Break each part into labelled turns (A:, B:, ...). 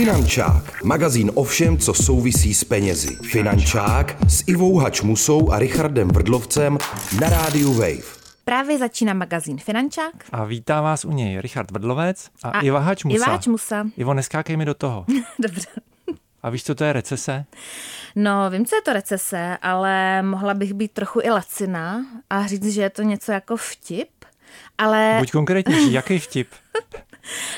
A: Finančák, magazín o všem, co souvisí s penězi. Finančák s Ivou Hačmusou a Richardem Vrdlovcem na rádiu Wave.
B: Právě začíná magazín Finančák.
C: A vítá vás u něj Richard Vrdlovec a,
B: A
C: Iva Hačmusa.
B: Iva Hačmusa.
C: Ivo, neskákej mi do toho.
B: Dobře.
C: A víš, co to je recese?
B: No, vím, co je to recese, ale mohla bych být trochu i lacina a říct, že je to něco jako vtip. Ale
C: Buď konkrétnější, jaký vtip?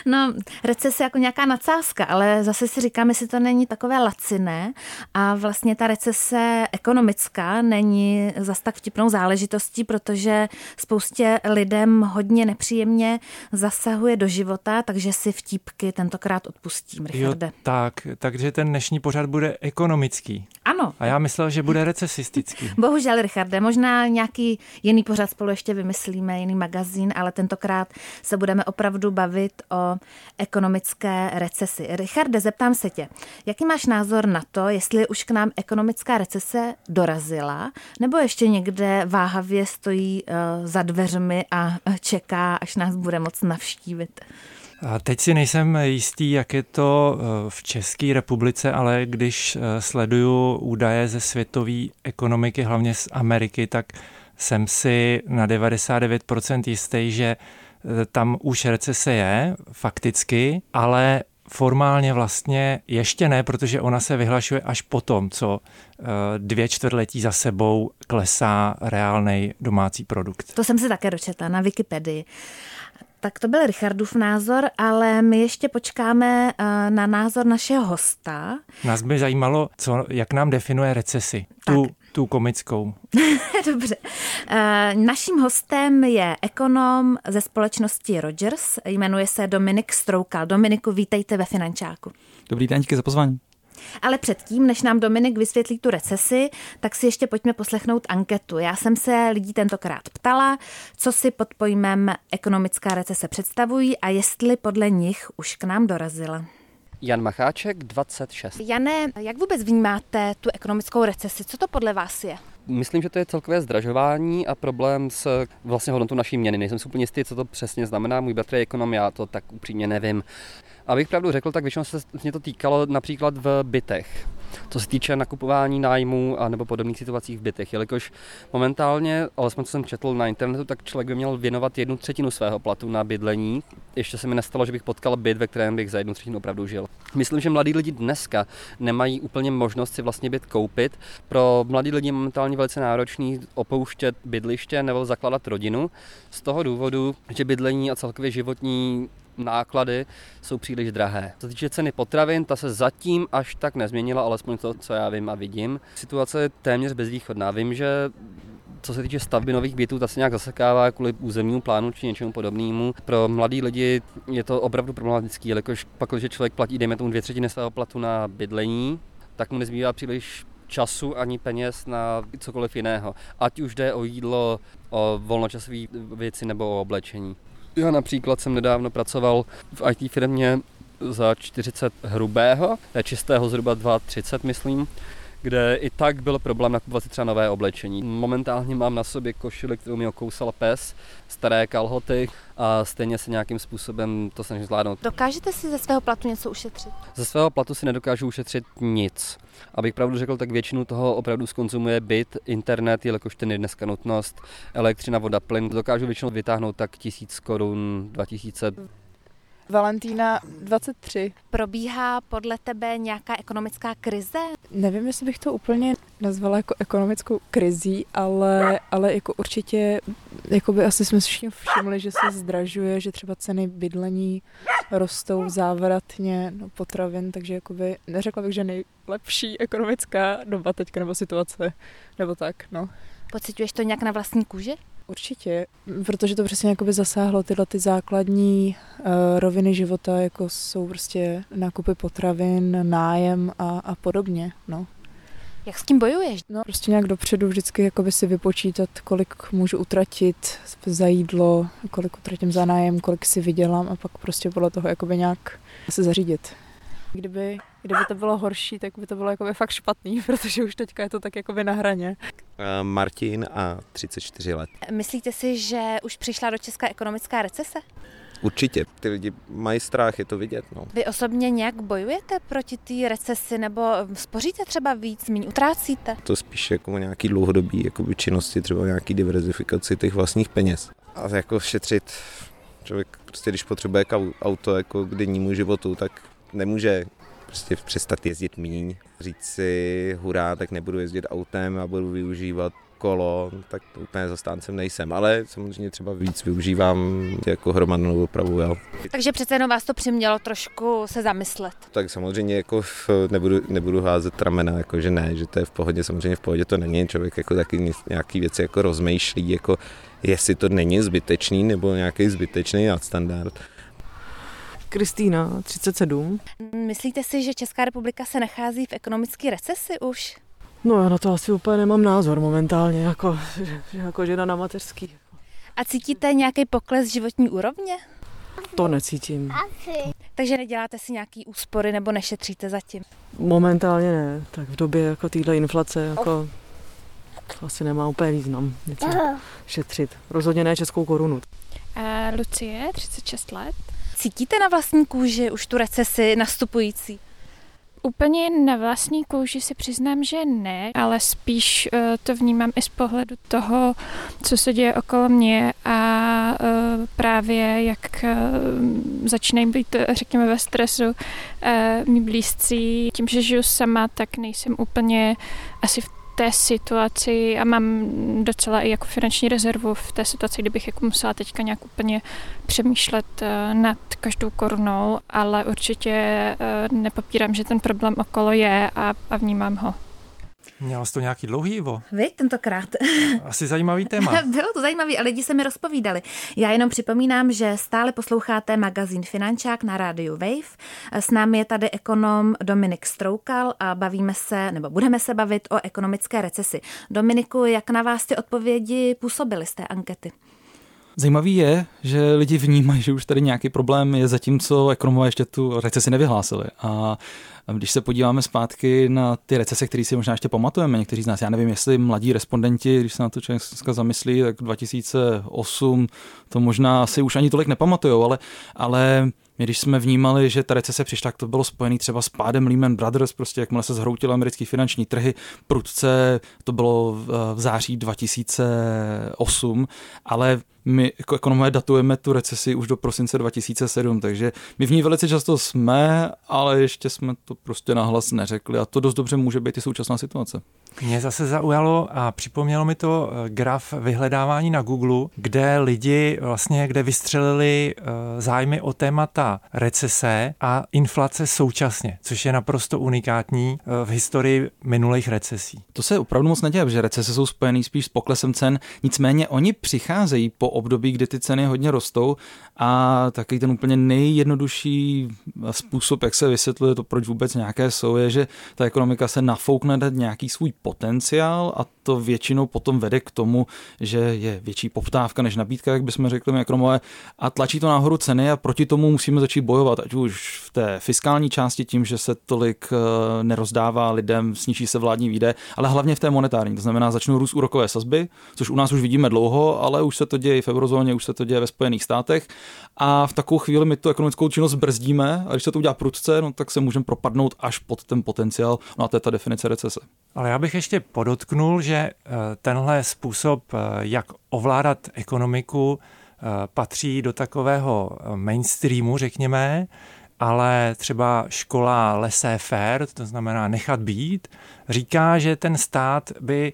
B: no, recese jako nějaká nadsázka, ale zase si říkám, jestli to není takové laciné a vlastně ta recese ekonomická není zas tak vtipnou záležitostí, protože spoustě lidem hodně nepříjemně zasahuje do života, takže si vtipky tentokrát odpustím,
C: Jo,
B: Richarde.
C: tak, takže ten dnešní pořad bude ekonomický.
B: Ano,
C: A já myslel, že bude recesistický.
B: Bohužel, Richarde, možná nějaký jiný pořad spolu ještě vymyslíme, jiný magazín, ale tentokrát se budeme opravdu bavit o ekonomické recesi. Richarde, zeptám se tě, jaký máš názor na to, jestli už k nám ekonomická recese dorazila, nebo ještě někde váhavě stojí uh, za dveřmi a čeká, až nás bude moc navštívit?
C: A teď si nejsem jistý, jak je to eh, v České republice, ale když eh, sleduju údaje ze světové ekonomiky, hlavně z Ameriky, tak jsem si na 99% jistý, že eh, tam už recese je, fakticky, ale formálně vlastně ještě ne, protože ona se vyhlašuje až potom, co eh, dvě čtvrtletí za sebou klesá reálný domácí produkt.
B: To jsem si také dočetla na Wikipedii. Tak to byl Richardův názor, ale my ještě počkáme eh, na názor našeho hosta.
C: Nás by zajímalo, co, jak nám definuje recesi, tu, tu komickou.
B: Dobře. Eh, Naším hostem je ekonom ze společnosti Rogers, jmenuje se Dominik Stroukal. Dominiku, vítejte ve Finančáku.
D: Dobrý den, díky za pozvání.
B: Ale předtím, než nám Dominik vysvětlí tu recesi, tak si ještě pojďme poslechnout anketu. Já jsem se lidí tentokrát ptala, co si pod pojmem ekonomická recese představují a jestli podle nich už k nám dorazila.
E: Jan Macháček, 26.
B: Jane, jak vůbec vnímáte tu ekonomickou recesi? Co to podle vás je?
E: Myslím, že to je celkové zdražování a problém s vlastně hodnotou naší měny. Nejsem si úplně jistý, co to přesně znamená. Můj bratr je ekonom, já to tak upřímně nevím. Abych pravdu řekl, tak většinou se mě to týkalo například v bytech. Co se týče nakupování nájmů a nebo podobných situací v bytech, jelikož momentálně, alespoň co jsem četl na internetu, tak člověk by měl věnovat jednu třetinu svého platu na bydlení. Ještě se mi nestalo, že bych potkal byt, ve kterém bych za jednu třetinu opravdu žil. Myslím, že mladí lidi dneska nemají úplně možnost si vlastně byt koupit. Pro mladí lidi je momentálně velice náročný opouštět bydliště nebo zakládat rodinu. Z toho důvodu, že bydlení a celkově životní náklady jsou příliš drahé. Co týče ceny potravin, ta se zatím až tak nezměnila, alespoň to, co já vím a vidím. Situace je téměř bezvýchodná. Vím, že co se týče stavby nových bytů, ta se nějak zasekává kvůli územnímu plánu či něčemu podobnému. Pro mladí lidi je to opravdu problematický, jelikož pak, když člověk platí, dejme tomu dvě třetiny svého platu na bydlení, tak mu nezbývá příliš času ani peněz na cokoliv jiného. Ať už jde o jídlo, o volnočasové věci nebo o oblečení. Já například jsem nedávno pracoval v IT firmě za 40 hrubého, čistého zhruba 2,30 myslím, kde i tak byl problém nakupovat si třeba nové oblečení. Momentálně mám na sobě košili, kterou mi okousal pes, staré kalhoty a stejně se nějakým způsobem to snažím zvládnout.
B: Dokážete si ze svého platu něco ušetřit?
E: Ze svého platu si nedokážu ušetřit nic. Abych pravdu řekl, tak většinu toho opravdu skonzumuje byt, internet, jelikož ten je dneska nutnost, elektřina, voda, plyn. Dokážu většinou vytáhnout tak tisíc korun, 2000.
F: Valentína 23.
B: Probíhá podle tebe nějaká ekonomická krize?
F: Nevím, jestli bych to úplně nazvala jako ekonomickou krizí, ale, ale jako určitě jako by asi jsme si všichni všimli, že se zdražuje, že třeba ceny bydlení rostou závratně, no, potravin, takže jakoby, neřekla bych, že nejlepší ekonomická doba teďka nebo situace, nebo tak, no.
B: Pociťuješ to nějak na vlastní kůži?
F: Určitě, protože to přesně jakoby zasáhlo tyhle ty základní uh, roviny života, jako jsou prostě nákupy potravin, nájem a, a podobně, no.
B: Jak s tím bojuješ?
F: No, prostě nějak dopředu vždycky jakoby si vypočítat, kolik můžu utratit za jídlo, kolik utratím za nájem, kolik si vydělám a pak prostě podle toho jakoby nějak se zařídit. Kdyby, kdyby to bylo horší, tak by to bylo jakoby fakt špatný, protože už teďka je to tak jakoby na hraně.
G: Eh, Martin a 34 let.
B: Myslíte si, že už přišla do Česka ekonomická recese?
D: Určitě. Ty lidi mají strach, je to vidět. No.
B: Vy osobně nějak bojujete proti té recesi nebo spoříte třeba víc, méně utrácíte?
D: To spíš jako nějaký dlouhodobý jakoby, činnosti, třeba nějaký diverzifikaci těch vlastních peněz. A jako šetřit člověk prostě, když potřebuje auto jako k dennímu životu, tak nemůže prostě přestat jezdit míň, říct si hurá, tak nebudu jezdit autem a budu využívat kolo, tak úplně zastáncem nejsem, ale samozřejmě třeba víc využívám jako hromadnou dopravu. Jo.
B: Takže přece jenom vás to přimělo trošku se zamyslet.
D: Tak samozřejmě jako nebudu, nebudu házet ramena, jako že ne, že to je v pohodě, samozřejmě v pohodě to není, člověk jako taky nějaký věci jako rozmýšlí, jako jestli to není zbytečný nebo nějaký zbytečný nadstandard.
F: Kristýna, 37.
B: Myslíte si, že Česká republika se nachází v ekonomické recesi už?
F: No já na to asi úplně nemám názor momentálně, jako, jako žena na mateřský.
B: A cítíte nějaký pokles životní úrovně?
F: To necítím.
B: Takže neděláte si nějaký úspory nebo nešetříte zatím?
F: Momentálně ne. Tak v době jako téhle inflace jako to asi nemá úplně význam něco šetřit. Rozhodně ne českou korunu.
G: Uh, Lucie, 36 let.
B: Cítíte na vlastní kůži už tu recesi nastupující?
G: Úplně na vlastní kouži si přiznám, že ne, ale spíš uh, to vnímám i z pohledu toho, co se děje okolo mě a uh, právě jak uh, začínají být, řekněme, ve stresu mý blízcí. Tím, že žiju sama, tak nejsem úplně asi v té situaci a mám docela i jako finanční rezervu v té situaci, kdybych jako musela teďka nějak úplně přemýšlet eh, nad každou korunou, ale určitě eh, nepopírám, že ten problém okolo je a, a vnímám ho.
C: Měla jsi to nějaký dlouhý, Ivo?
B: Vy tentokrát.
C: Asi zajímavý téma.
B: Bylo to zajímavé a lidi se mi rozpovídali. Já jenom připomínám, že stále posloucháte magazín Finančák na rádiu Wave. S námi je tady ekonom Dominik Stroukal a bavíme se, nebo budeme se bavit o ekonomické recesi. Dominiku, jak na vás ty odpovědi působily z té ankety?
H: Zajímavý je, že lidi vnímají, že už tady nějaký problém je, zatímco ekonomové ještě tu recesi nevyhlásili. A když se podíváme zpátky na ty recese, které si možná ještě pamatujeme, někteří z nás, já nevím, jestli mladí respondenti, když se na to člověk zamyslí, tak 2008 to možná asi už ani tolik nepamatujou, ale, ale my když jsme vnímali, že ta recese přišla, tak to bylo spojené třeba s pádem Lehman Brothers, prostě jakmile se zhroutily americké finanční trhy, prudce, to bylo v září 2008, ale my jako ekonomové datujeme tu recesi už do prosince 2007, takže my v ní velice často jsme, ale ještě jsme to prostě nahlas neřekli a to dost dobře může být i současná situace.
C: Mě zase zaujalo a připomnělo mi to eh, graf vyhledávání na Google, kde lidi vlastně, kde vystřelili eh, zájmy o témata recese a inflace současně, což je naprosto unikátní eh, v historii minulých recesí.
H: To se opravdu moc neděje, že recese jsou spojený spíš s poklesem cen, nicméně oni přicházejí po období, kdy ty ceny hodně rostou a taky ten úplně nejjednodušší způsob, jak se vysvětluje to, proč vůbec nějaké jsou, je, že ta ekonomika se nafoukne dát nějaký svůj potenciál a to většinou potom vede k tomu, že je větší poptávka než nabídka, jak bychom řekli my a tlačí to nahoru ceny a proti tomu musíme začít bojovat, ať už v té fiskální části tím, že se tolik eh, nerozdává lidem, sníží se vládní výdaje, ale hlavně v té monetární, to znamená začnou růst úrokové sazby, což u nás už vidíme dlouho, ale už se to děje v eurozóně, už se to děje ve Spojených státech. A v takovou chvíli my tu ekonomickou činnost brzdíme a když se to udělá prudce, no, tak se můžeme propadnout až pod ten potenciál, no a to je ta definice recese.
C: Ale já bych ještě podotknul, že eh, tenhle způsob, eh, jak ovládat ekonomiku, eh, patří do takového mainstreamu, řekněme, ale třeba škola laissez-faire, to znamená nechat být, říká, že ten stát by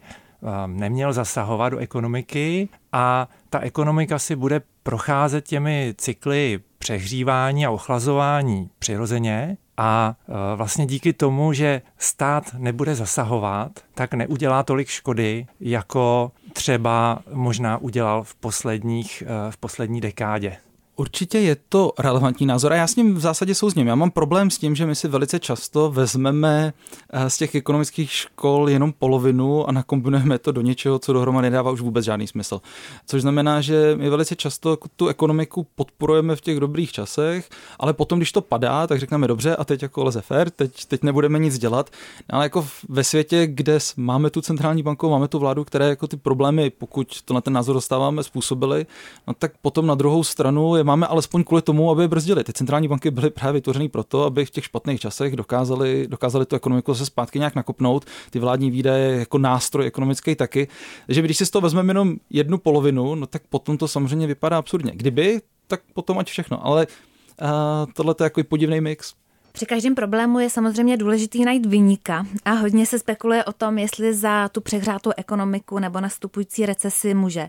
C: neměl zasahovat do ekonomiky a ta ekonomika si bude procházet těmi cykly přehřívání a ochlazování přirozeně a e, vlastně díky tomu, že stát nebude zasahovat, tak neudělá tolik škody, jako třeba možná udělal v, posledních, e, v poslední dekádě.
H: Určitě je to relevantní názor a já s ním v zásadě souzním. Já mám problém s tím, že my si velice často vezmeme eh, z těch ekonomických škol jenom polovinu a nakombinujeme to do něčeho, co dohromady nedává už vůbec žádný smysl. Což znamená, že my velice často tu ekonomiku podporujeme v těch dobrých časech, ale potom, když to padá, tak řekneme dobře a teď jako leze fair, teď, teď nebudeme nic dělat. Ale jako ve světě, kde máme tu centrální banku, máme tu vládu, které jako ty problémy, pokud to na ten názor dostáváme, způsobily, no tak potom na druhou stranu je máme alespoň kvůli tomu, aby je brzdili. Ty centrální banky byly právě vytvořeny proto, aby v těch špatných časech dokázali, dokázali tu ekonomiku se zpátky nějak nakopnout, ty vládní výdaje jako nástroj ekonomický taky. Takže když si z toho vezmeme jenom jednu polovinu, no tak potom to samozřejmě vypadá absurdně. Kdyby, tak potom ať všechno. Ale uh, tohle je jako podivný mix.
B: Při každém problému je samozřejmě důležitý najít vyníka a hodně se spekuluje o tom, jestli za tu přehrátou ekonomiku nebo nastupující recesi může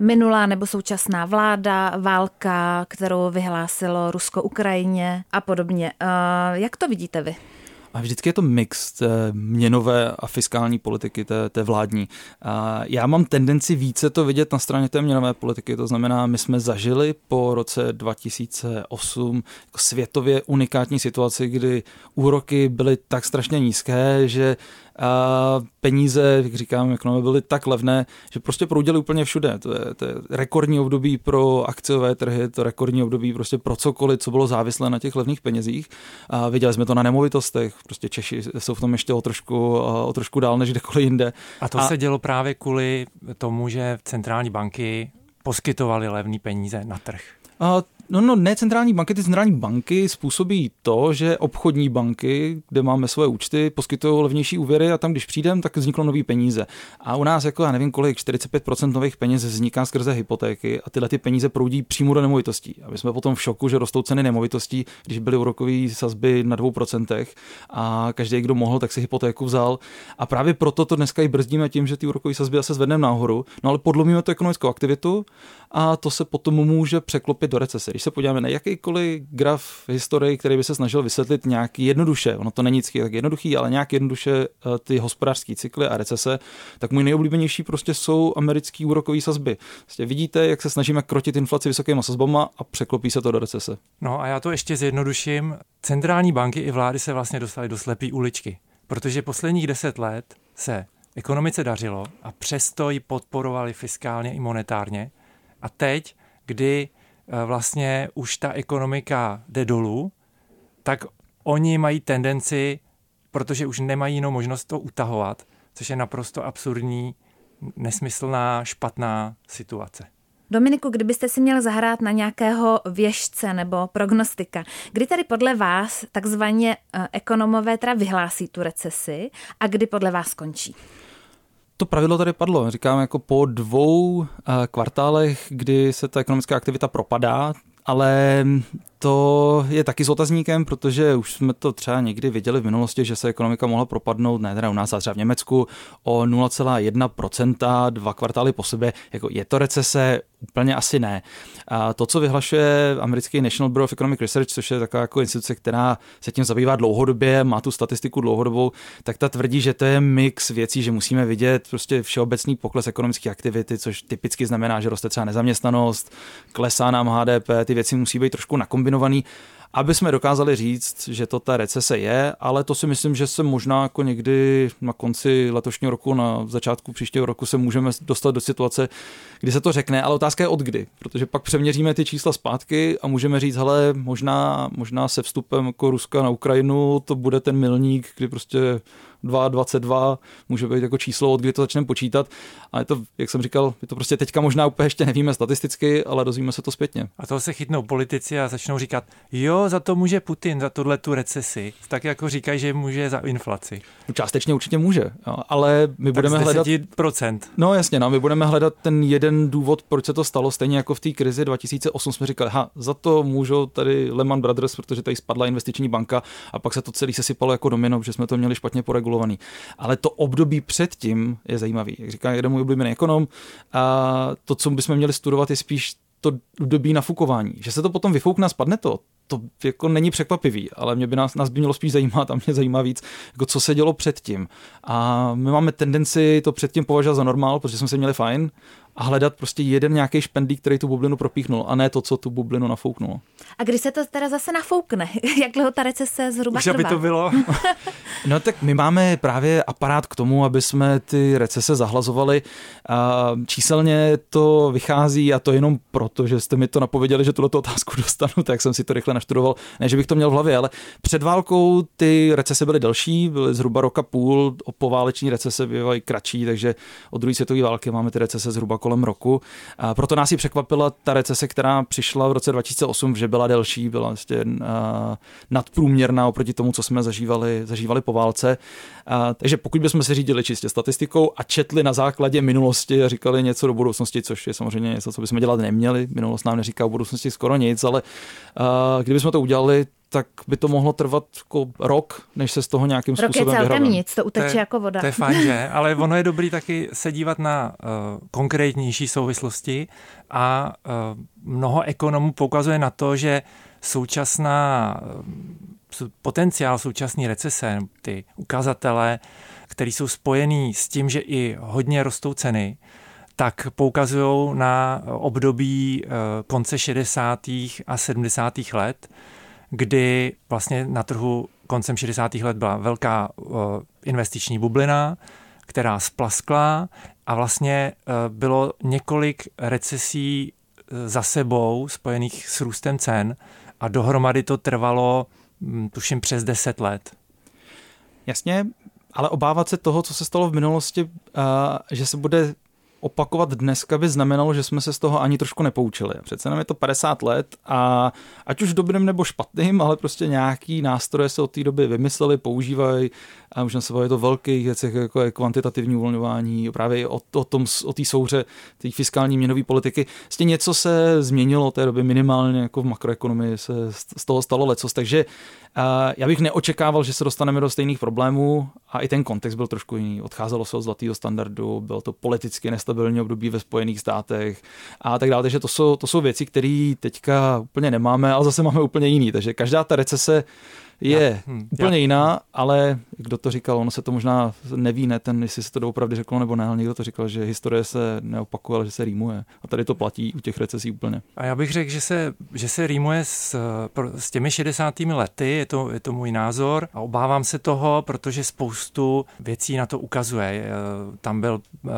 B: minulá nebo současná vláda, válka, kterou vyhlásilo Rusko Ukrajině a podobně. Jak to vidíte vy?
H: A vždycky je to mix té měnové a fiskální politiky, té, té vládní. A já mám tendenci více to vidět na straně té měnové politiky, to znamená, my jsme zažili po roce 2008 jako světově unikátní situaci, kdy úroky byly tak strašně nízké, že a peníze, jak říkám, ekonomie byly tak levné, že prostě proudily úplně všude. To je, to je rekordní období pro akciové trhy, to rekordní období prostě pro cokoliv, co bylo závislé na těch levných penězích. A viděli jsme to na nemovitostech, prostě Češi jsou v tom ještě o trošku, o trošku dál než kdekoliv jinde.
C: A to a... se dělo právě kvůli tomu, že centrální banky poskytovaly levné peníze na trh.
H: A No, no, ne centrální banky, ty centrální banky způsobí to, že obchodní banky, kde máme svoje účty, poskytují levnější úvěry a tam, když přijdem, tak vzniklo nový peníze. A u nás, jako já nevím kolik, 45% nových peněz vzniká skrze hypotéky a tyhle ty peníze proudí přímo do nemovitostí. A my jsme potom v šoku, že rostou ceny nemovitostí, když byly úrokové sazby na 2% a každý, kdo mohl, tak si hypotéku vzal. A právě proto to dneska i brzdíme tím, že ty úrokové sazby zase zvedneme nahoru, no ale podlomíme to ekonomickou aktivitu a to se potom může překlopit do recese. Když se podíváme na jakýkoliv graf v historii, který by se snažil vysvětlit nějaký jednoduše, ono to není tak jednoduchý, ale nějak jednoduše eh, ty hospodářské cykly a recese, tak můj nejoblíbenější prostě jsou americké úrokové sazby. Prostě vidíte, jak se snažíme krotit inflaci vysokýma sazbama a překlopí se to do recese.
C: No a já to ještě zjednoduším. Centrální banky i vlády se vlastně dostaly do slepé uličky, protože posledních deset let se ekonomice dařilo a přesto ji podporovali fiskálně i monetárně. A teď, kdy Eh, vlastně už ta ekonomika jde dolů, tak oni mají tendenci, protože už nemají jinou možnost to utahovat, což je naprosto absurdní, nesmyslná, špatná situace.
B: Dominiku, kdybyste si měl zahrát na nějakého věžce nebo prognostika, kdy tady podle vás takzvaně eh, ekonomové teda vyhlásí tu recesi a kdy podle vás skončí?
H: To pravidlo tady padlo. Říkám, jako po dvou eh, kvartálech, kdy se ta ekonomická aktivita propadá, ale to je taky s otazníkem, protože už jsme to třeba někdy viděli v minulosti, že se ekonomika mohla propadnout, ne teda u nás, ale třeba v Německu, o 0,1%, dva kvartály po sobě. Jako je to recese? Úplně asi ne. A to, co vyhlašuje americký National Bureau of Economic Research, což je taková jako instituce, která se tím zabývá dlouhodobě, má tu statistiku dlouhodobou, tak ta tvrdí, že to je mix věcí, že musíme vidět prostě všeobecný pokles ekonomické aktivity, což typicky znamená, že roste třeba nezaměstnanost, klesá nám HDP, ty věci musí být trošku nakombinovaný aby jsme dokázali říct, že to ta recese je, ale to si myslím, že se možná jako někdy na konci letošního roku, na začátku příštího roku se můžeme dostat do situace, kdy se to řekne, ale otázka je od kdy, protože pak přeměříme ty čísla zpátky a můžeme říct, hele, možná, možná se vstupem jako Ruska na Ukrajinu to bude ten milník, kdy prostě 2,22 může být jako číslo, od kdy to začneme počítat. A je to, jak jsem říkal, je to prostě teďka možná úplně ještě nevíme statisticky, ale dozvíme se to zpětně.
C: A to se chytnou politici a začnou říkat, jo, za to může Putin, za tohle tu recesi. Tak jako říkají, že může za inflaci.
H: No, částečně určitě může, jo, ale my tak budeme hledat...
C: procent.
H: No jasně, no, my budeme hledat ten jeden důvod, proč se to stalo, stejně jako v té krizi 2008 jsme říkali, ha, za to můžou tady Lehman Brothers, protože tady spadla investiční banka a pak se to celý sesypalo jako domino, že jsme to měli špatně poregulovat regulovaný. Ale to období předtím je zajímavý. Jak říká jeden můj oblíbený ekonom, a to, co bychom měli studovat, je spíš to období nafukování. Že se to potom vyfoukne a spadne to, to jako není překvapivý, ale mě by nás, nás by mělo spíš zajímat a mě zajímá víc, jako co se dělo předtím. A my máme tendenci to předtím považovat za normál, protože jsme se měli fajn a hledat prostě jeden nějaký špendlík, který tu bublinu propíchnul a ne to, co tu bublinu nafouknulo.
B: A kdy se to teda zase nafoukne? Jak dlouho ta recese zhruba
C: Už aby to bylo?
H: no tak my máme právě aparát k tomu, aby jsme ty recese zahlazovali. A číselně to vychází a to jenom proto, že jste mi to napověděli, že tuto otázku dostanu, tak jsem si to rychle naštudoval. Ne, že bych to měl v hlavě, ale před válkou ty recese byly delší, byly zhruba roka půl, o pováleční recese bývají kratší, takže od druhé světové války máme ty recese zhruba kolem roku. A proto nás i překvapila ta recese, která přišla v roce 2008, že byla delší, byla vlastně nadprůměrná oproti tomu, co jsme zažívali, zažívali po válce. A, takže pokud bychom se řídili čistě statistikou a četli na základě minulosti a říkali něco do budoucnosti, což je samozřejmě něco, co bychom dělat neměli, minulost nám neříká o budoucnosti skoro nic, ale a, kdybychom to udělali, tak by to mohlo trvat jako rok, než se z toho nějakým
B: rok
H: způsobem
B: je celkem nic, to uteče
C: To je-
B: jako voda.
C: To je fajn, že? Ale ono je dobrý taky se dívat na uh, konkrétnější souvislosti a uh, mnoho ekonomů poukazuje na to, že současná uh, potenciál současné recese, ty ukazatele, které jsou spojený s tím, že i hodně rostou ceny, tak poukazují na období konce 60. a 70. let, kdy vlastně na trhu koncem 60. let byla velká uh, investiční bublina, která splaskla a vlastně uh, bylo několik recesí uh, za sebou spojených s růstem cen a dohromady to trvalo, hm, tuším, přes 10 let.
H: Jasně, ale obávat se toho, co se stalo v minulosti, že se bude opakovat dneska by znamenalo, že jsme se z toho ani trošku nepoučili. Přece jenom je to 50 let a ať už dobrým nebo špatným, ale prostě nějaký nástroje se od té doby vymysleli, používají a můžeme se bavit o velkých věcech, jako je kvantitativní uvolňování, právě o, o tom, o té souře té fiskální měnové politiky. Vlastně něco se změnilo té doby minimálně jako v makroekonomii se z toho stalo lecos, takže já bych neočekával, že se dostaneme do stejných problémů a i ten kontext byl trošku jiný. Odcházelo se od zlatého standardu, bylo to politicky nestabilní období ve Spojených státech a tak dále. Takže to jsou, to jsou věci, které teďka úplně nemáme, ale zase máme úplně jiný. Takže každá ta recese je
C: Já- hm,
H: úplně
C: já-
H: jiná, ale kdo to říkal, ono se to možná neví, ne ten, jestli se to doopravdy řeklo nebo ne, ale někdo to říkal, že historie se neopakuje, ale že se rýmuje. A tady to platí u těch recesí úplně.
C: A já bych řekl, že se, že se rýmuje s, s těmi 60. lety, je to, je to můj názor a obávám se toho, protože spoustu věcí na to ukazuje. Tam byl eh,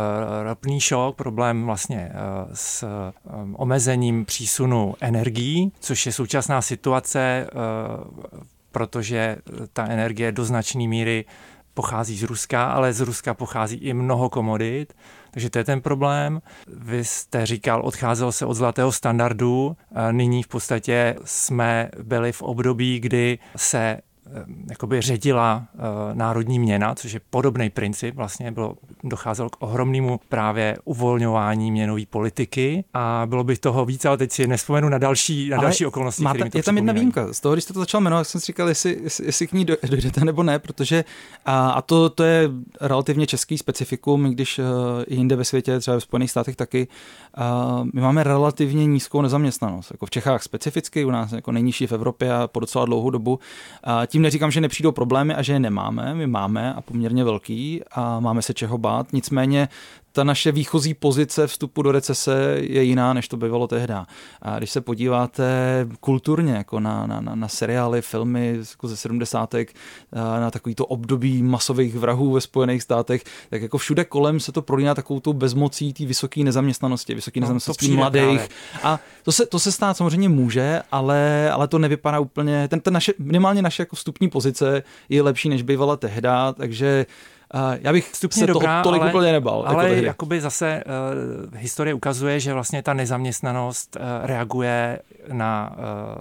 C: ropný šok, problém vlastně eh, s eh, omezením přísunu energií, což je současná situace, protože ta energie do značné míry pochází z Ruska, ale z Ruska pochází i mnoho komodit, takže to je ten problém. Vy jste říkal, odcházelo se od zlatého standardu, a nyní v podstatě jsme byli v období, kdy se eh, jakoby ředila eh, národní měna, což je podobný princip, vlastně bylo, docházelo k ohromnému právě uvolňování měnové politiky a bylo by toho víc, ale teď si nespomenu na další, na
H: Ale
C: další okolnosti,
H: Máte, je tam jedna výjimka. Z toho, když jste to začal jmenovat, jsem si říkal, jestli, jestli, k ní do- dojdete nebo ne, protože a, a to, to je relativně český specifikum, i když uh, jinde ve světě, třeba v Spojených státech taky, uh, my máme relativně nízkou nezaměstnanost. Jako v Čechách specificky, u nás jako nejnižší v Evropě a po docela dlouhou dobu. A tím neříkám, že nepřijdou problémy a že je nemáme. My máme a poměrně velký a máme se čeho bát. Nicméně ta naše výchozí pozice vstupu do recese je jiná, než to bývalo tehdy. A když se podíváte kulturně jako na, na, na, na seriály, filmy jako ze 70. na takovýto období masových vrahů ve Spojených státech, tak jako všude kolem se to prolíná takovou tou bezmocí té vysoké nezaměstnanosti, vysoké
C: No,
H: nezaměstnanosti mladých.
C: právě.
H: A to se, to se stát samozřejmě může, ale, ale to nevypadá úplně, ten, ten naše, minimálně naše jako vstupní pozice je lepší, než bývala tehda, takže já bych
C: Vstupně
H: se
C: dobrá,
H: toho tolik
C: ale-
H: úplně nebal.
C: Ale
H: jako tehdy.
C: jakoby zase uh, historie ukazuje, že vlastně ta nezaměstnanost uh, reaguje na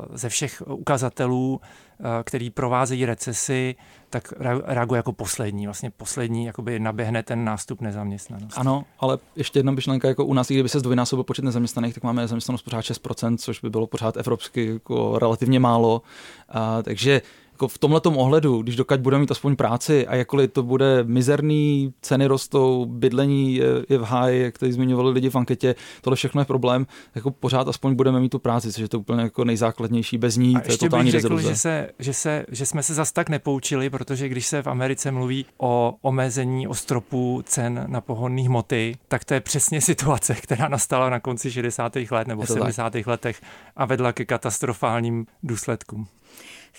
C: uh, ze všech ukazatelů, uh, který provázejí recesi, tak re- reaguje jako poslední. Vlastně poslední jakoby naběhne ten nástup nezaměstnanosti.
H: Ano, ale ještě jedna myšlenka, jako u nás, i kdyby se zdvojnásobil počet nezaměstnaných, tak máme nezaměstnanost pořád 6%, což by bylo pořád evropsky jako relativně málo. A, takže jako v tomhle ohledu, když dokud budeme mít aspoň práci a jakkoliv to bude mizerný, ceny rostou, bydlení je, je v háji, jak tady zmiňovali lidi v anketě, tohle všechno je problém, jako pořád aspoň budeme mít tu práci, což je to úplně jako nejzákladnější, bez ní
C: A
H: to je
C: ještě
H: totální
C: bych řekl, že, se, že, se, že jsme se zas tak nepoučili, protože když se v Americe mluví o omezení, o stropu cen na pohonné hmoty, tak to je přesně situace, která nastala na konci 60. let nebo
H: Je
C: v
H: to tak.
C: 70. letech a vedla ke katastrofálním důsledkům.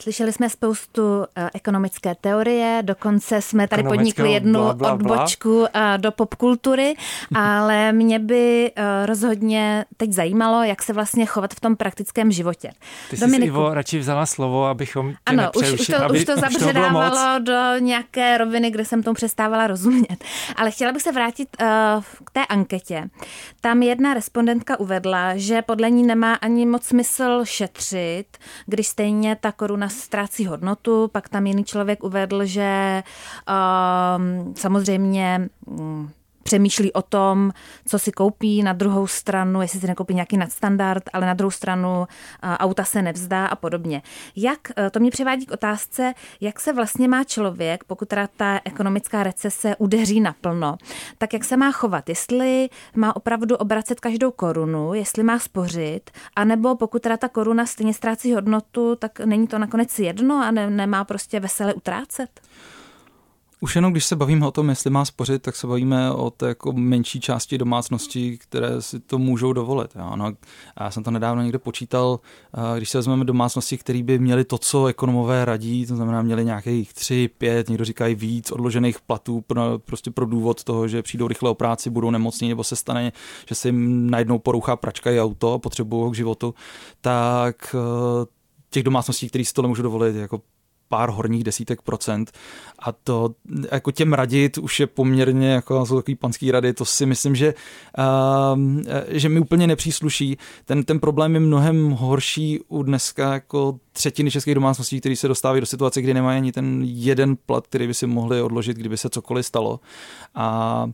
B: Slyšeli jsme spoustu uh, ekonomické teorie, dokonce jsme tady podnikli jednu
C: bla, bla, bla.
B: odbočku uh, do popkultury, ale mě by uh, rozhodně teď zajímalo, jak se vlastně chovat v tom praktickém životě.
C: Ty jsi Ivo radši vzala slovo, abychom tě
B: Ano, už, už to,
C: aby,
B: už to zabředávalo do nějaké roviny, kde jsem tomu přestávala rozumět. Ale chtěla bych se vrátit uh, k té anketě. Tam jedna respondentka uvedla, že podle ní nemá ani moc smysl šetřit, když stejně ta koruna ztrácí hodnotu. Pak tam jiný člověk uvedl, že uh, samozřejmě um, přemýšlí o tom, co si koupí, na druhou stranu, jestli si nekoupí nějaký nadstandard, ale na druhou stranu auta se nevzdá a podobně. Jak, e, to mě přivádí k otázce, jak se vlastně má člověk, pokud teda ta ekonomická recese udeří naplno, tak jak se má chovat? Jestli má opravdu obracet každou korunu, jestli má spořit, anebo pokud teda ta koruna stejně ztrácí hodnotu, tak není to nakonec jedno a ne, nemá prostě vesele utrácet?
H: Už jenom když se bavíme o tom, jestli má spořit, tak se bavíme o té jako menší části domácností, které si to můžou dovolit. Jo. No, já jsem to nedávno někde počítal, když se vezmeme domácnosti, které by měly to, co ekonomové radí, to znamená měli nějakých tři, pět, někdo říká i víc odložených platů pro, prostě pro důvod toho, že přijdou rychle o práci, budou nemocní, nebo se stane, že se jim najednou porouchá pračka i auto a potřebují ho k životu, tak eh, těch domácností, které si to nemůžou dovolit, jako pár horních desítek procent a to jako těm radit už je poměrně jako jsou takový panský rady, to si myslím, že, uh, že mi úplně nepřísluší. Ten, ten problém je mnohem horší u dneska jako třetiny českých domácností, které se dostávají do situace, kdy nemají ani ten jeden plat, který by si mohli odložit, kdyby se cokoliv stalo. A uh,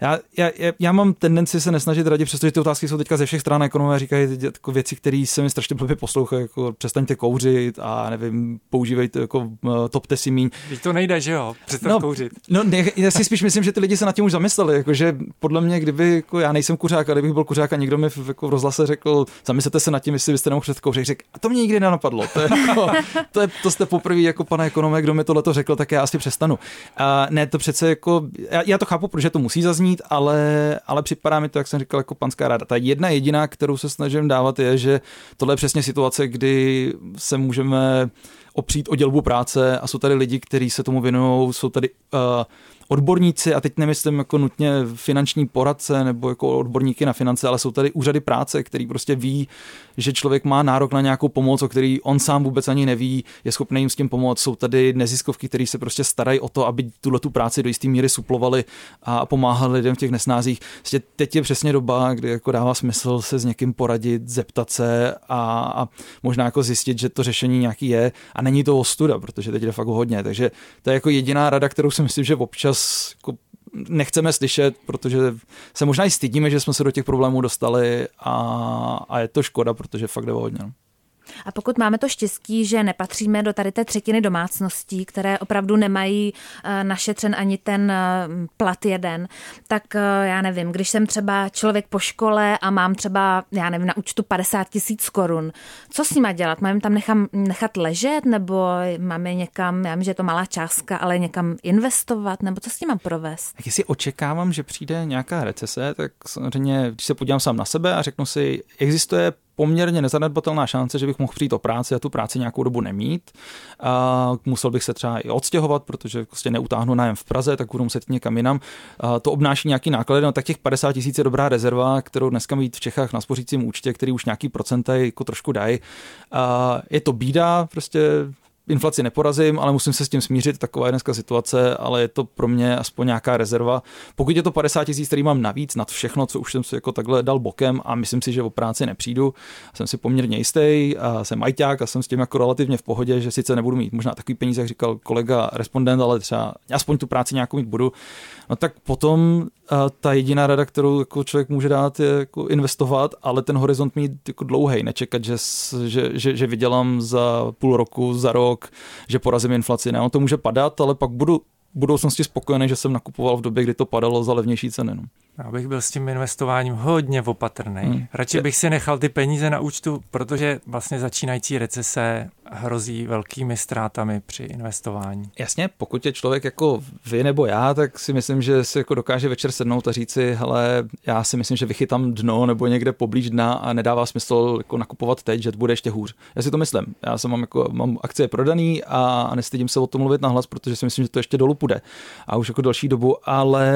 H: já, já, já mám tendenci se nesnažit radit, přestože ty otázky jsou teďka ze všech stran, ekonomové říkají jako věci, které se mi strašně blbě poslouchají, jako přestaňte kouřit a nevím, používejte, jako uh, topte si míň.
C: Teď to nejde, že jo? Přestaň
H: no,
C: kouřit.
H: No, ne, já si spíš myslím, že ty lidi se nad tím už zamysleli, jako, že podle mě, kdyby, jako já nejsem kuřák, a kdybych byl kuřák a někdo mi v, jako v rozhlase řekl, zamyslete se nad tím, jestli byste nemohl před kouřit, řekl, a to mě nikdy nenapadlo. To, je, jako, to, je, to jste poprvé jako pane ekonome, kdo mi tohle to řekl, tak já asi přestanu. A ne, to přece jako, já, já to chápu, protože to musí zaznít, ale ale připadá mi to, jak jsem říkal, jako panská ráda. Ta jedna jediná, kterou se snažím dávat, je, že tohle je přesně situace, kdy se můžeme opřít o dělbu práce a jsou tady lidi, kteří se tomu věnují, jsou tady uh, odborníci, a teď nemyslím jako nutně finanční poradce nebo jako odborníky na finance, ale jsou tady úřady práce, který prostě ví, že člověk má nárok na nějakou pomoc, o který on sám vůbec ani neví, je schopný jim s tím pomoct. Jsou tady neziskovky, které se prostě starají o to, aby tuhle tu práci do jisté míry suplovali a pomáhali lidem v těch nesnázích. Prostě teď je přesně doba, kdy jako dává smysl se s někým poradit, zeptat se a, a možná jako zjistit, že to řešení nějaký je a není to ostuda, protože teď je fakt hodně. Takže to je jako jediná rada, kterou si myslím, že občas jako nechceme slyšet, protože se možná i stydíme, že jsme se do těch problémů dostali a, a je to škoda, protože fakt jde hodně. No.
B: A pokud máme to štěstí, že nepatříme do tady té třetiny domácností, které opravdu nemají eh, našetřen ani ten eh, plat jeden, tak eh, já nevím, když jsem třeba člověk po škole a mám třeba, já nevím, na účtu 50 tisíc korun, co s nima dělat? Mám tam nechám, nechat ležet nebo máme někam, já vím, že je to malá částka, ale někam investovat, nebo co s tím mám provést?
H: Tak jestli očekávám, že přijde nějaká recese, tak samozřejmě, když se podívám sám na sebe a řeknu si, existuje poměrně nezanedbatelná šance, že bych mohl přijít o práci a tu práci nějakou dobu nemít. A musel bych se třeba i odstěhovat, protože prostě neutáhnu nájem v Praze, tak budu muset někam jinam. A to obnáší nějaký náklady, no tak těch 50 tisíc je dobrá rezerva, kterou dneska mít v Čechách na spořícím účtě, který už nějaký procenta jako trošku dají. Je to bída, prostě inflaci neporazím, ale musím se s tím smířit, taková je dneska situace, ale je to pro mě aspoň nějaká rezerva. Pokud je to 50 tisíc, který mám navíc nad všechno, co už jsem si jako takhle dal bokem a myslím si, že o práci nepřijdu, jsem si poměrně jistý a jsem majťák a jsem s tím jako relativně v pohodě, že sice nebudu mít možná takový peníze, jak říkal kolega respondent, ale třeba aspoň tu práci nějakou mít budu, no tak potom ta jediná rada, kterou jako člověk může dát, je jako investovat, ale ten horizont mít jako dlouhý, nečekat, že, že, že, že vydělám za půl roku, za rok, že porazím inflaci. Ne, on to může padat, ale pak budu v budoucnosti spokojený, že jsem nakupoval v době, kdy to padalo za levnější ceny. No.
C: Já bych byl s tím investováním hodně opatrný.
H: Hmm.
C: Radši bych si nechal ty peníze na účtu, protože vlastně začínající recese hrozí velkými ztrátami při investování.
H: Jasně, pokud je člověk jako vy nebo já, tak si myslím, že si jako dokáže večer sednout a říci, hele, já si myslím, že vychytám dno nebo někde poblíž dna a nedává smysl jako nakupovat teď, že to bude ještě hůř. Já si to myslím. Já jsem mám, jako, mám akcie prodaný a, nestydím se o tom mluvit nahlas, protože si myslím, že to ještě dolů půjde. A už jako další dobu, ale,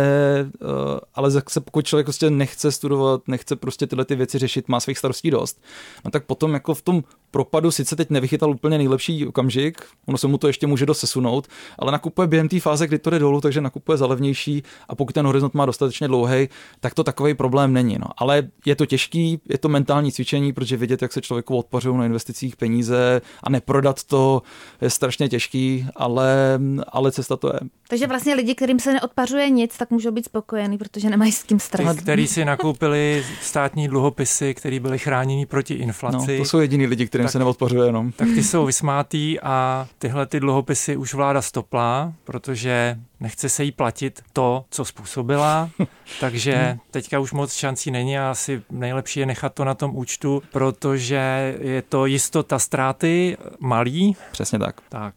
H: uh, ale zase pokud člověk prostě nechce studovat, nechce prostě tyhle ty věci řešit, má svých starostí dost, no tak potom jako v tom propadu sice teď nevychytal úplně nejlepší okamžik, ono se mu to ještě může dost sesunout, ale nakupuje během té fáze, kdy to jde dolů, takže nakupuje za levnější a pokud ten horizont má dostatečně dlouhý, tak to takový problém není. No. Ale je to těžký, je to mentální cvičení, protože vidět, jak se člověku odpořují na investicích peníze a neprodat to je strašně těžký, ale, ale cesta to je.
B: Takže vlastně lidi, kterým se neodpařuje nic, tak můžou být spokojení, protože nemají s tím stres.
C: Který si nakoupili státní dluhopisy, které byly chráněny proti inflaci.
H: No, to jsou jediní lidi, kterým tak, se neodpařuje jenom.
C: Tak ty jsou vysmátý a tyhle ty dluhopisy už vláda stopla, protože nechce se jí platit to, co způsobila, takže hmm. teďka už moc šancí není a asi nejlepší je nechat to na tom účtu, protože je to jistota ztráty malý.
H: Přesně tak.
C: Tak.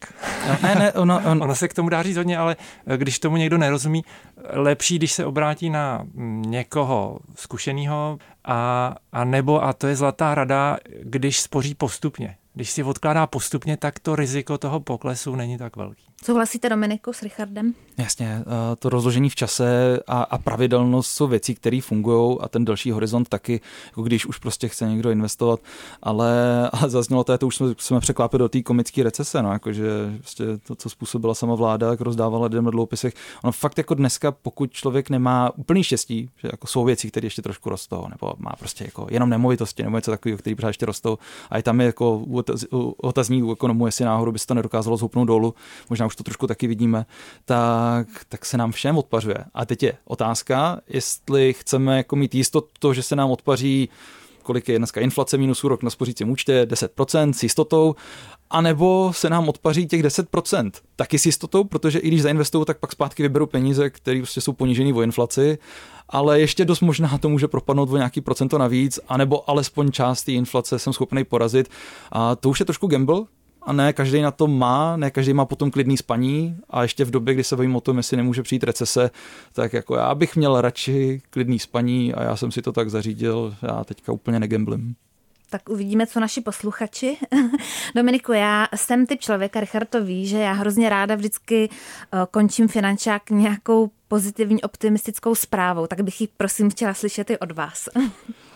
H: No, ne, ne, ono, on...
C: ono se k tomu dá říct hodně, ale když tomu někdo nerozumí, lepší, když se obrátí na někoho zkušeného a, a nebo, a to je zlatá rada, když spoří postupně. Když si odkládá postupně, tak to riziko toho poklesu není tak velký.
B: Souhlasíte, Dominiku, s Richardem?
H: Jasně, eh, to rozložení v čase a, a pravidelnost jsou věci, které fungují a ten další horizont taky, jako když už prostě chce někdo investovat, ale, ale zaznělo to, to už jsme, jsme překlápili do té komické recese, no, jakože prostě to, co způsobila sama vláda, jak rozdávala lidem na dloupisech. Ono fakt jako dneska, pokud člověk nemá úplný štěstí, že jako jsou věci, které ještě trošku rostou, nebo má prostě jako jenom nemovitosti, nebo něco takového, které ještě rostou, a je tam je jako otazní u ekonomů, jestli náhodou by se to nedokázalo zhoupnout dolů, možná už to trošku taky vidíme, tak, tak se nám všem odpařuje. A teď je otázka, jestli chceme jako mít jistotu, to, že se nám odpaří kolik je dneska inflace minus úrok na spořícím účtě, 10% s jistotou, anebo se nám odpaří těch 10% taky s jistotou, protože i když zainvestují, tak pak zpátky vyberou peníze, které prostě jsou ponížené o inflaci, ale ještě dost možná to může propadnout o nějaký procento navíc, anebo alespoň část té inflace jsem schopný porazit. A to už je trošku gamble, a ne každý na to má, ne každý má potom klidný spaní a ještě v době, kdy se bavím o tom, jestli nemůže přijít recese, tak jako já bych měl radši klidný spaní a já jsem si to tak zařídil, já teďka úplně negamblim.
B: Tak uvidíme, co naši posluchači. Dominiku, já jsem typ člověka, Richard to ví, že já hrozně ráda vždycky eh, končím finančák nějakou pozitivní, optimistickou zprávou, tak bych ji prosím chtěla slyšet i od vás.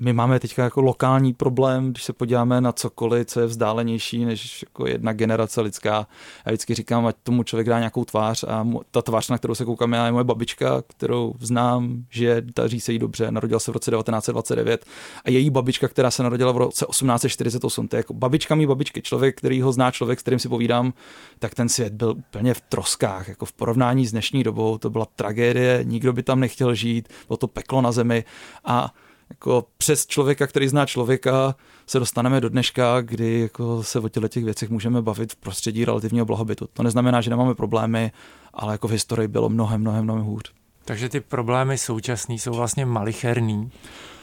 H: My máme teďka jako lokální problém, když se podíváme na cokoliv, co je vzdálenější než jako jedna generace lidská. Já vždycky říkám, ať tomu člověk dá nějakou tvář a ta tvář, na kterou se koukáme, je moje babička, kterou znám, že daří se jí dobře, narodila se v roce 1929 a její babička, která se narodila v roce 1848. To je jako babička mý babičky, člověk, který ho zná, člověk, s kterým si povídám, tak ten svět byl úplně v troskách, jako v porovnání s dnešní dobou, to byla tragédie, nikdo by tam nechtěl žít, bylo to peklo na zemi a jako přes člověka, který zná člověka, se dostaneme do dneška, kdy jako se o těchto těch věcech můžeme bavit v prostředí relativního blahobytu. To neznamená, že nemáme problémy, ale jako v historii bylo mnohem, mnohem, mnohem hůř.
C: Takže ty problémy současné jsou vlastně malicherný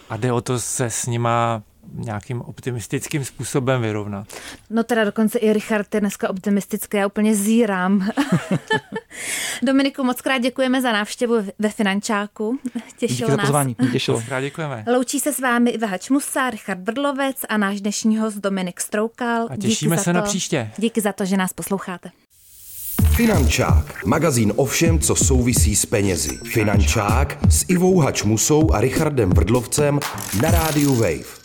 C: a jde o to se s nima nějakým optimistickým způsobem vyrovnat.
B: No teda dokonce i Richard je dneska optimistický, já úplně zírám. Dominiku, moc krát děkujeme za návštěvu ve Finančáku.
H: Těšilo Díky nás. pozvání, mě těšilo.
C: Moc krát děkujeme.
B: Loučí se s vámi Iva Hačmusa, Richard Brdlovec a náš dnešní host Dominik Stroukal.
C: A těšíme
B: Díky
C: se
B: to,
C: na příště.
B: Díky za to, že nás posloucháte.
A: Finančák, magazín o všem, co souvisí s penězi. Finančák s Ivou Hačmusou a Richardem Vrdlovcem na rádiu Wave.